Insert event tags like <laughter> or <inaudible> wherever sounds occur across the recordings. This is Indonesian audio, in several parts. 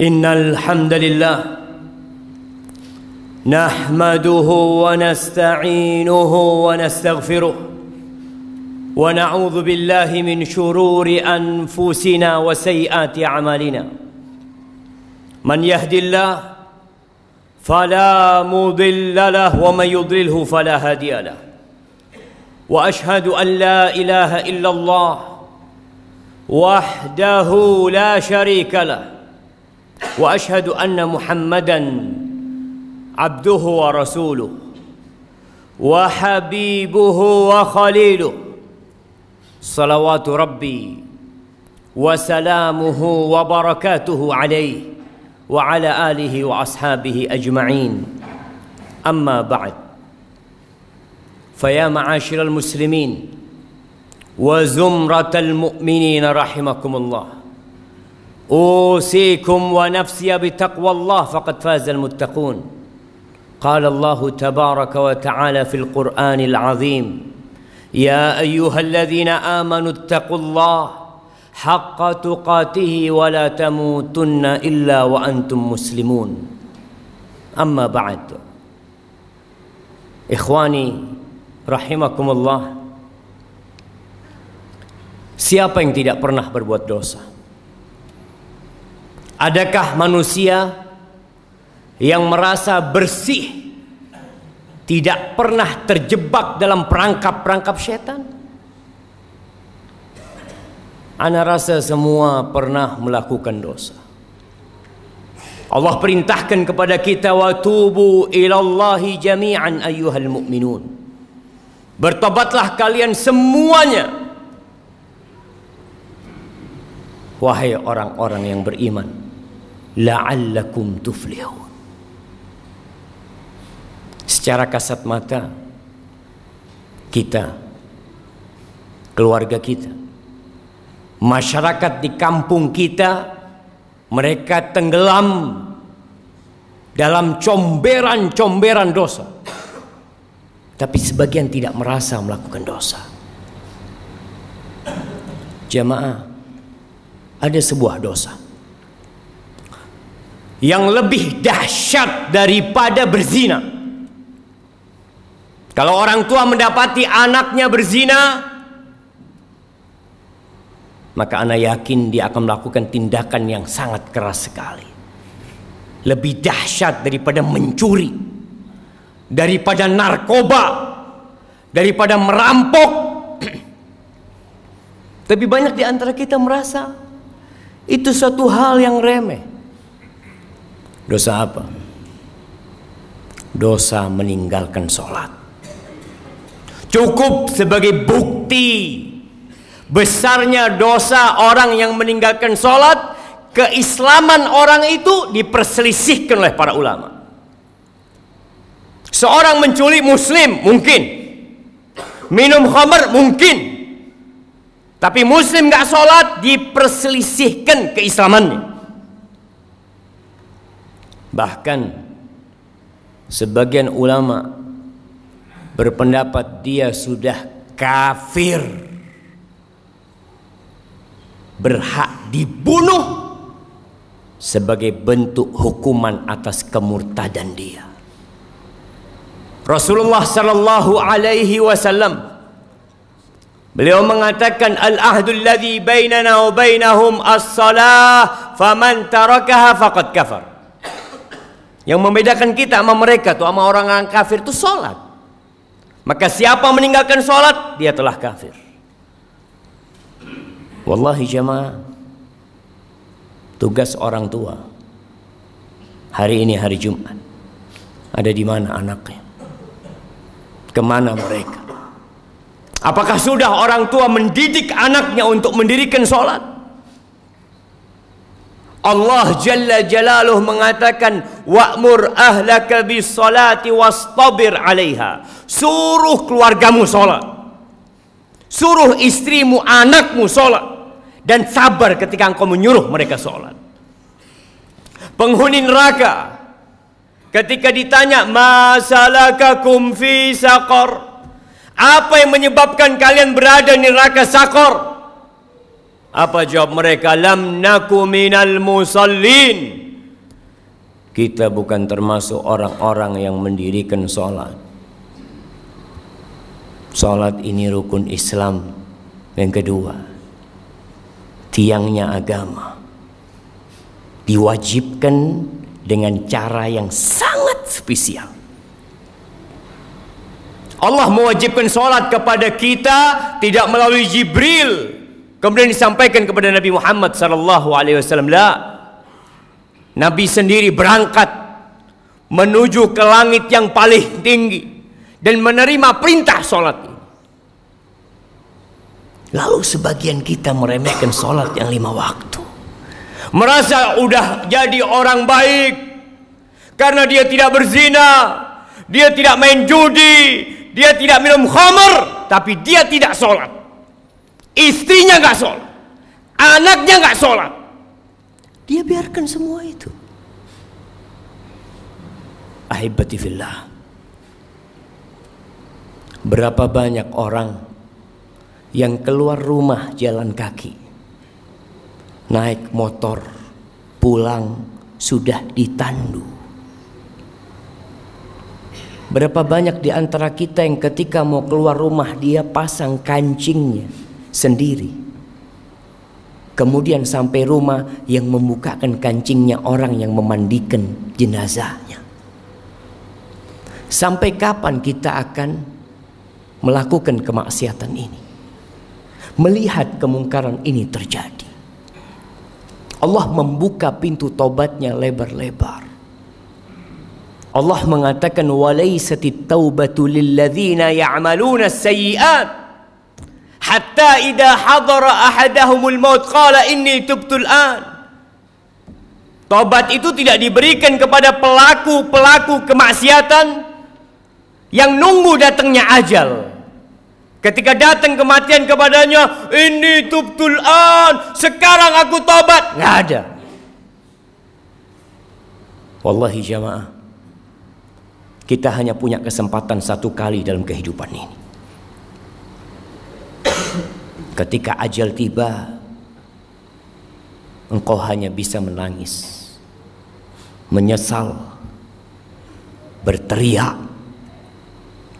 إن الحمد لله نحمده ونستعينه ونستغفره ونعوذ بالله من شرور أنفسنا وسيئات أعمالنا. من يهد الله فلا مضل له ومن يضلله فلا هادي له. وأشهد أن لا إله إلا الله وحده لا شريك له. وأشهد أن محمدا عبده ورسوله وحبيبه وخليله. صلوات ربي وسلامه وبركاته عليه وعلى آله وأصحابه أجمعين. أما بعد فيا معاشر المسلمين وزمرة المؤمنين رحمكم الله. أوصيكم ونفسي بتقوى الله فقد فاز المتقون قال الله تبارك وتعالى في القرآن العظيم يا أيها الذين آمنوا اتقوا الله حق تقاته ولا تموتن إلا وأنتم مسلمون أما بعد إخواني رحمكم الله Siapa yang tidak pernah berbuat dosa? Adakah manusia yang merasa bersih tidak pernah terjebak dalam perangkap-perangkap setan? Ana rasa semua pernah melakukan dosa. Allah perintahkan kepada kita wa tubu ilallahi jami'an ayyuhal mu'minun. Bertobatlah kalian semuanya wahai orang-orang yang beriman la'allakum tuflihun. Secara kasat mata kita keluarga kita masyarakat di kampung kita mereka tenggelam dalam comberan-comberan dosa. Tapi sebagian tidak merasa melakukan dosa. Jamaah ada sebuah dosa yang lebih dahsyat daripada berzina. Kalau orang tua mendapati anaknya berzina, maka anak yakin dia akan melakukan tindakan yang sangat keras sekali. Lebih dahsyat daripada mencuri, daripada narkoba, daripada merampok. <clears throat> Tapi banyak di antara kita merasa itu satu hal yang remeh. Dosa apa? Dosa meninggalkan sholat. Cukup sebagai bukti besarnya dosa orang yang meninggalkan sholat. Keislaman orang itu diperselisihkan oleh para ulama. Seorang menculik muslim mungkin. Minum khamar mungkin. Tapi muslim gak sholat diperselisihkan keislamannya. Bahkan sebagian ulama berpendapat dia sudah kafir. Berhak dibunuh sebagai bentuk hukuman atas kemurtadan dia. Rasulullah sallallahu alaihi wasallam Beliau mengatakan al-ahdul ladzi bainana wa bainahum as-salah faman tarakaha faqad kafar. Yang membedakan kita sama mereka tuh sama orang yang kafir itu salat. Maka siapa meninggalkan salat dia telah kafir. Wallahi jemaah tugas orang tua hari ini hari Jumat ada di mana anaknya? Ke mana mereka? Apakah sudah orang tua mendidik anaknya untuk mendirikan solat? Allah Jalla Jalaluh mengatakan wa'mur ahlaka bis salati wastabir 'alaiha. Suruh keluargamu solat. Suruh istrimu, anakmu solat dan sabar ketika engkau menyuruh mereka solat. Penghuni neraka ketika ditanya masalakakum fi saqar apa yang menyebabkan kalian berada di neraka sakor? Apa jawab mereka? Lam naku minal musallin. kita bukan termasuk orang-orang yang mendirikan sholat. Sholat ini rukun Islam yang kedua. Tiangnya agama. Diwajibkan dengan cara yang sangat spesial. Allah mewajibkan sholat kepada kita tidak melalui Jibril. Kemudian disampaikan kepada Nabi Muhammad sallallahu alaihi wasallam. La. Nabi sendiri berangkat menuju ke langit yang paling tinggi dan menerima perintah ini. Lalu sebagian kita meremehkan sholat yang lima waktu merasa udah jadi orang baik karena dia tidak berzina, dia tidak main judi, dia tidak minum khamr, tapi dia tidak sholat. Istrinya nggak sholat, anaknya nggak sholat. Dia biarkan semua itu. Ahibati fillah. Berapa banyak orang yang keluar rumah jalan kaki naik motor pulang sudah ditandu. Berapa banyak di antara kita yang ketika mau keluar rumah dia pasang kancingnya sendiri. Kemudian sampai rumah yang membukakan kancingnya orang yang memandikan jenazahnya. Sampai kapan kita akan melakukan kemaksiatan ini? Melihat kemungkaran ini terjadi. Allah membuka pintu tobatnya lebar-lebar. Allah mengatakan walaisatit taubatu ya'maluna sayyi'at hatta idza hadara ahadahumul maut qala inni tubtul an. Tobat itu tidak diberikan kepada pelaku-pelaku kemaksiatan yang nunggu datangnya ajal. Ketika datang kematian kepadanya, ini tubtul an, sekarang aku tobat. Nggak ada. Wallahi jamaah, kita hanya punya kesempatan satu kali dalam kehidupan ini. Ketika ajal tiba, engkau hanya bisa menangis, menyesal, berteriak,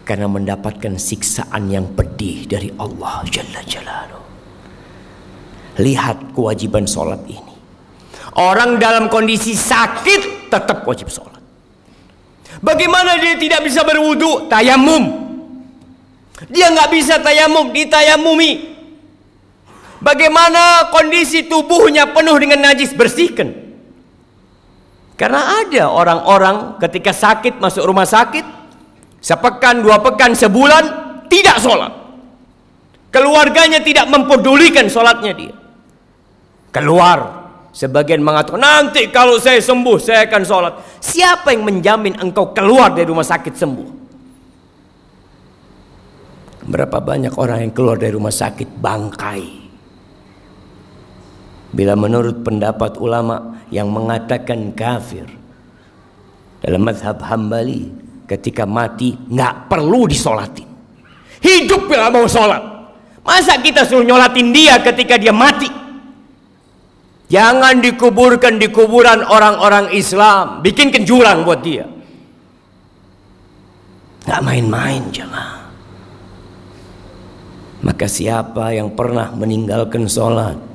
karena mendapatkan siksaan yang pedih dari Allah Jalla Jalaluh. Lihat kewajiban sholat ini. Orang dalam kondisi sakit tetap wajib sholat. Bagaimana dia tidak bisa berwudu? Tayamum. Dia nggak bisa tayamum, ditayamumi. Bagaimana kondisi tubuhnya penuh dengan najis? Bersihkan. Karena ada orang-orang ketika sakit masuk rumah sakit Sepekan, dua pekan, sebulan tidak sholat. Keluarganya tidak mempedulikan sholatnya dia. Keluar. Sebagian mengatakan, nanti kalau saya sembuh, saya akan sholat. Siapa yang menjamin engkau keluar dari rumah sakit sembuh? Berapa banyak orang yang keluar dari rumah sakit bangkai. Bila menurut pendapat ulama yang mengatakan kafir. Dalam madhab hambali ketika mati nggak perlu disolatin. Hidup bila mau sholat. Masa kita suruh nyolatin dia ketika dia mati? Jangan dikuburkan di kuburan orang-orang Islam. Bikin jurang buat dia. Gak main-main jemaah. Maka siapa yang pernah meninggalkan sholat.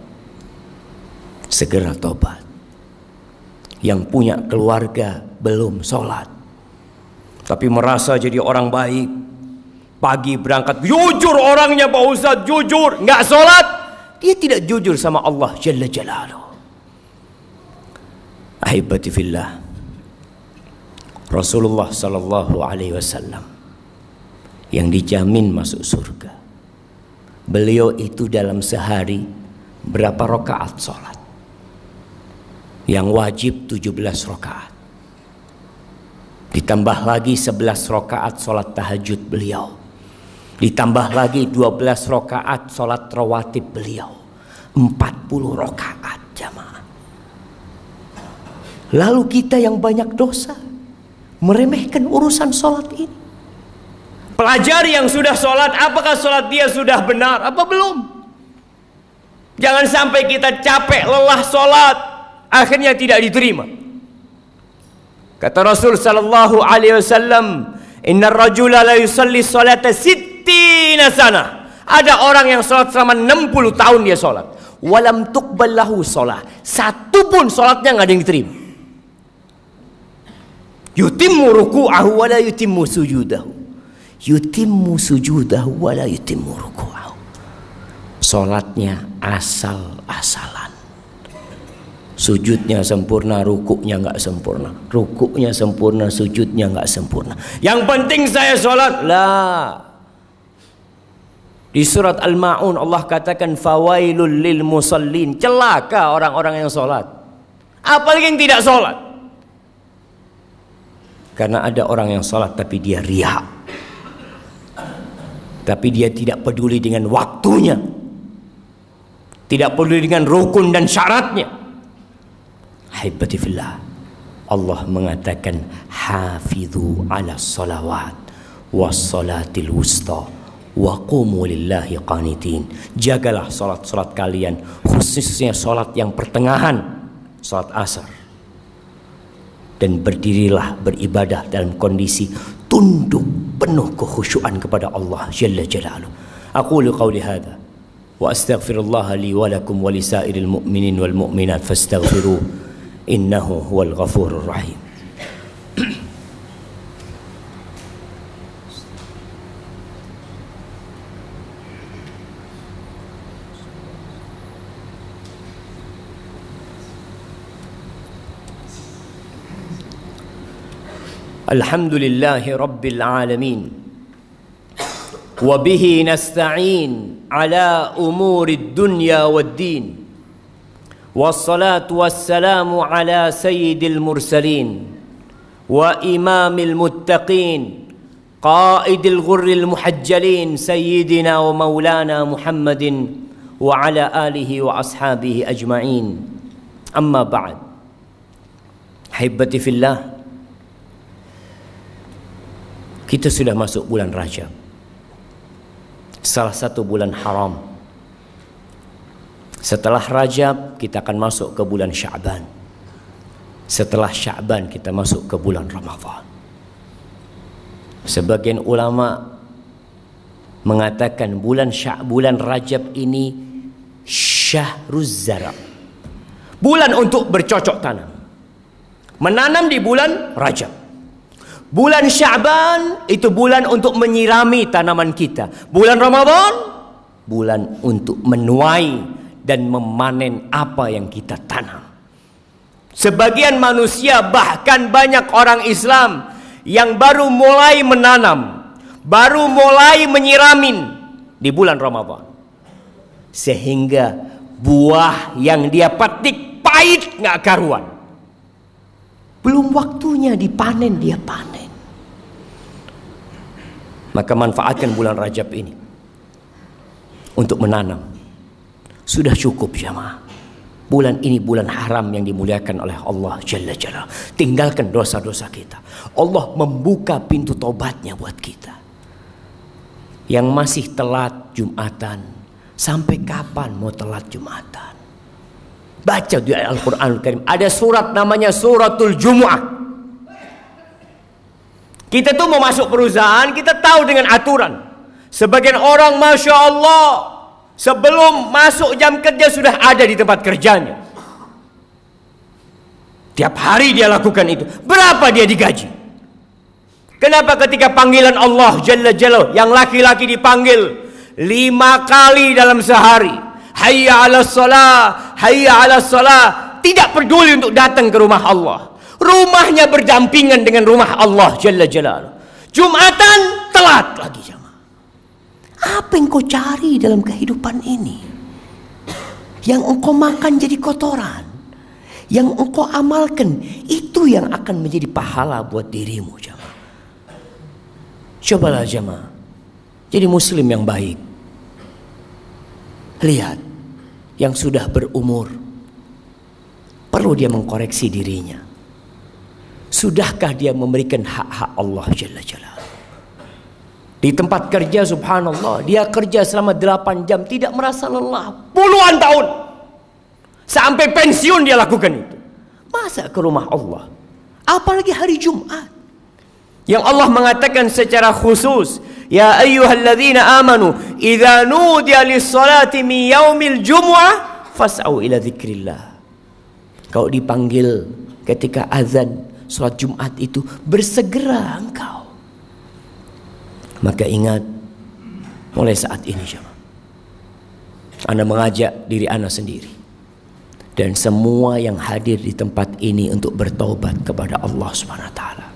Segera tobat. Yang punya keluarga belum sholat tapi merasa jadi orang baik. Pagi berangkat, jujur orangnya Pak Ustaz, jujur, nggak sholat. Dia tidak jujur sama Allah Jalla Jalaluh. Ahibati fillah. Rasulullah sallallahu alaihi wasallam yang dijamin masuk surga. Beliau itu dalam sehari berapa rakaat sholat? Yang wajib 17 rakaat. Ditambah lagi 11 rakaat sholat tahajud beliau. Ditambah lagi 12 rakaat sholat rawatib beliau. 40 rakaat jamaah. Lalu kita yang banyak dosa. Meremehkan urusan sholat ini. Pelajari yang sudah sholat, apakah sholat dia sudah benar? Apa belum? Jangan sampai kita capek, lelah sholat. Akhirnya tidak diterima. Kata Rasul sallallahu alaihi wasallam, "Innar rajula la yusalli salata sittina sana." Ada orang yang salat selama 60 tahun dia salat. Walam tuqbal lahu salat. Satu pun salatnya enggak ada yang diterima. Yutimmu ruku'ahu wa la yutimmu sujudahu. Yutimmu sujudahu wa la yutimmu ruku'ahu. Salatnya asal-asalan. Sujudnya sempurna, rukuknya nggak sempurna. Rukuknya sempurna, sujudnya nggak sempurna. Yang penting saya sholat. Lah. Di surat Al-Ma'un Allah katakan fawailul lil musallin. Celaka orang-orang yang sholat. Apalagi yang tidak sholat. Karena ada orang yang sholat tapi dia riak. Tapi dia tidak peduli dengan waktunya. Tidak peduli dengan rukun dan syaratnya. Haibati fillah. Allah mengatakan hafidhu ala salawat was salatil wusta wa qumu lillahi qanitin. Jagalah salat-salat kalian khususnya salat yang pertengahan salat asar. Dan berdirilah beribadah dalam kondisi tunduk penuh kekhusyuan kepada Allah Jalla Jalaluhu. Aku qawli hadha wa astaghfirullah li wa lakum wa lisairil mu'minin wal mu'minat fastaghfiruh إنه هو الغفور الرحيم. الحمد لله رب العالمين وبه نستعين على أمور الدنيا والدين والصلاة والسلام على سيد المرسلين وإمام المتقين قائد الغر المحجلين سيدنا ومولانا محمد وعلى آله وأصحابه أجمعين أما بعد حبتي في الله kita sudah masuk bulan Rajab salah satu bulan haram Setelah Rajab kita akan masuk ke bulan Syaban. Setelah Syaban kita masuk ke bulan Ramadhan. Sebagian ulama mengatakan bulan Syak bulan Rajab ini Syahruz Zara. Bulan untuk bercocok tanam. Menanam di bulan Rajab. Bulan Syaban itu bulan untuk menyirami tanaman kita. Bulan Ramadhan bulan untuk menuai dan memanen apa yang kita tanam. Sebagian manusia bahkan banyak orang Islam yang baru mulai menanam, baru mulai menyiramin di bulan Ramadan. Sehingga buah yang dia petik pahit nggak karuan. Belum waktunya dipanen dia panen. Maka manfaatkan bulan Rajab ini untuk menanam sudah cukup jamaah. Bulan ini bulan haram yang dimuliakan oleh Allah Jalla Jalla. Tinggalkan dosa-dosa kita. Allah membuka pintu tobatnya buat kita. Yang masih telat Jumatan. Sampai kapan mau telat Jumatan? Baca di Al-Quran Karim. Ada surat namanya suratul Jumu'ah. Kita tuh mau masuk perusahaan, kita tahu dengan aturan. Sebagian orang Masya Allah Sebelum masuk jam kerja sudah ada di tempat kerjanya. Tiap hari dia lakukan itu. Berapa dia digaji? Kenapa ketika panggilan Allah Jalla Jalla yang laki-laki dipanggil lima kali dalam sehari. Hayya ala salah, hayya ala salah. Tidak peduli untuk datang ke rumah Allah. Rumahnya berdampingan dengan rumah Allah Jalla Jalla. Jumatan telat lagi jam. Apa yang kau cari dalam kehidupan ini? Yang engkau makan jadi kotoran. Yang engkau amalkan itu yang akan menjadi pahala buat dirimu jemaah. Cobalah jemaah. Jadi muslim yang baik. Lihat yang sudah berumur perlu dia mengkoreksi dirinya. Sudahkah dia memberikan hak-hak Allah Jalla Jalla? Di tempat kerja subhanallah Dia kerja selama 8 jam Tidak merasa lelah Puluhan tahun Sampai pensiun dia lakukan itu Masa ke rumah Allah Apalagi hari Jumat. Yang Allah mengatakan secara khusus, Ya ayyuhalladzina amanu, idza nudiya lis-salati min yaumil jumu'ah fas'au ila dzikrillah. Kau dipanggil ketika azan salat Jumat itu bersegera engkau. Maka ingat mulai saat ini jemaah. Anda mengajak diri Anda sendiri dan semua yang hadir di tempat ini untuk bertobat kepada Allah Subhanahu taala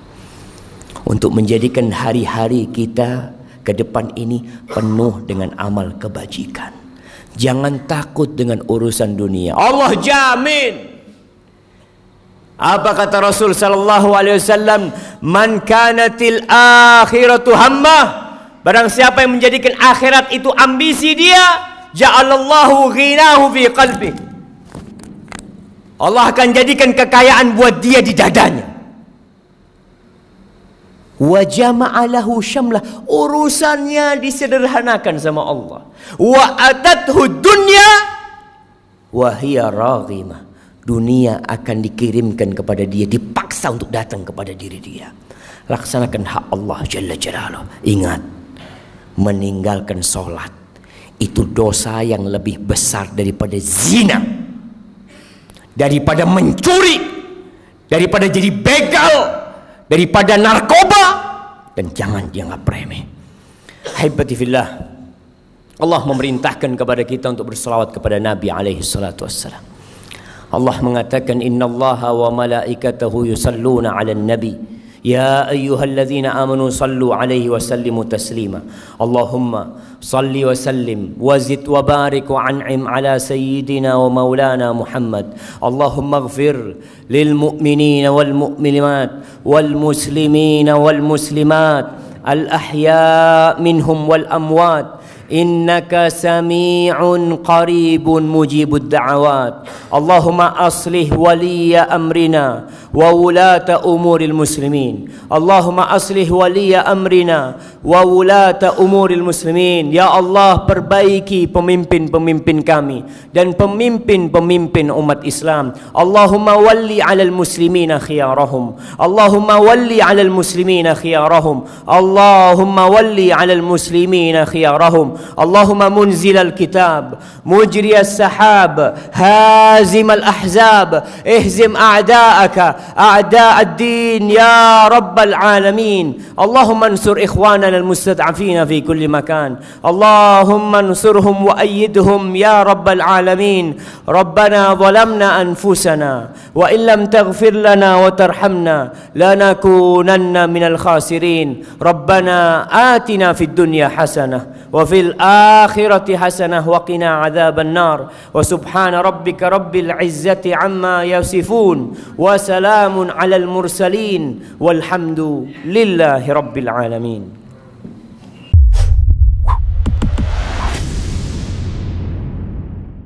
untuk menjadikan hari-hari kita ke depan ini penuh dengan amal kebajikan. Jangan takut dengan urusan dunia. Allah jamin. Apa kata Rasul sallallahu alaihi wasallam? Man kanatil akhiratu hamma. Barang siapa yang menjadikan akhirat itu ambisi dia, ja'alallahu ghinahu fi qalbi. Allah akan jadikan kekayaan buat dia di dadanya wa jama'alahu syamlah urusannya disederhanakan sama Allah wa atathu dunya wa hiya raghimah dunia akan dikirimkan kepada dia dipaksa untuk datang kepada diri dia laksanakan hak Allah jalla jalaluh ingat meninggalkan solat itu dosa yang lebih besar daripada zina daripada mencuri daripada jadi begal daripada narkoba dan jangan dianggap remeh. Haibati fillah. Allah memerintahkan kepada kita untuk berselawat kepada Nabi alaihi salatu wassalam. Allah mengatakan innallaha wa malaikatahu yusalluna 'alan nabi يا أيها الذين آمنوا صلوا عليه وسلموا تسليما اللهم صل وسلم وزد وبارك وعنعم على سيدنا ومولانا محمد اللهم اغفر للمؤمنين والمؤمنات والمسلمين والمسلمات الأحياء منهم والأموات innaka sami'un qaribun mujibud da'awat. Allahumma aslih waliya amrina wa wulata umuril muslimin. Allahumma aslih waliya amrina wa wulata umuril muslimin. Ya Allah perbaiki pemimpin-pemimpin kami dan pemimpin-pemimpin umat Islam. Allahumma walli 'alal muslimina khiyarahum. Allahumma walli 'alal muslimina khiyarahum. Allahumma walli 'alal muslimina khiyarahum. Allahumma munzil al-kitab mujri as-sahab hazim al-ahzab ihzim a'da'aka أعداء الدين يا رب العالمين. اللهم انصر إخواننا المستضعفين في كل مكان. اللهم انصرهم وأيدهم يا رب العالمين. ربنا ظلمنا أنفسنا وإن لم تغفر لنا وترحمنا لنكونن من الخاسرين. ربنا آتنا في الدنيا حسنة وفي الآخرة حسنة وقنا عذاب النار. وسبحان ربك رب العزة عما يصفون وسلام على المرسلين والحمد لله رب العالمين.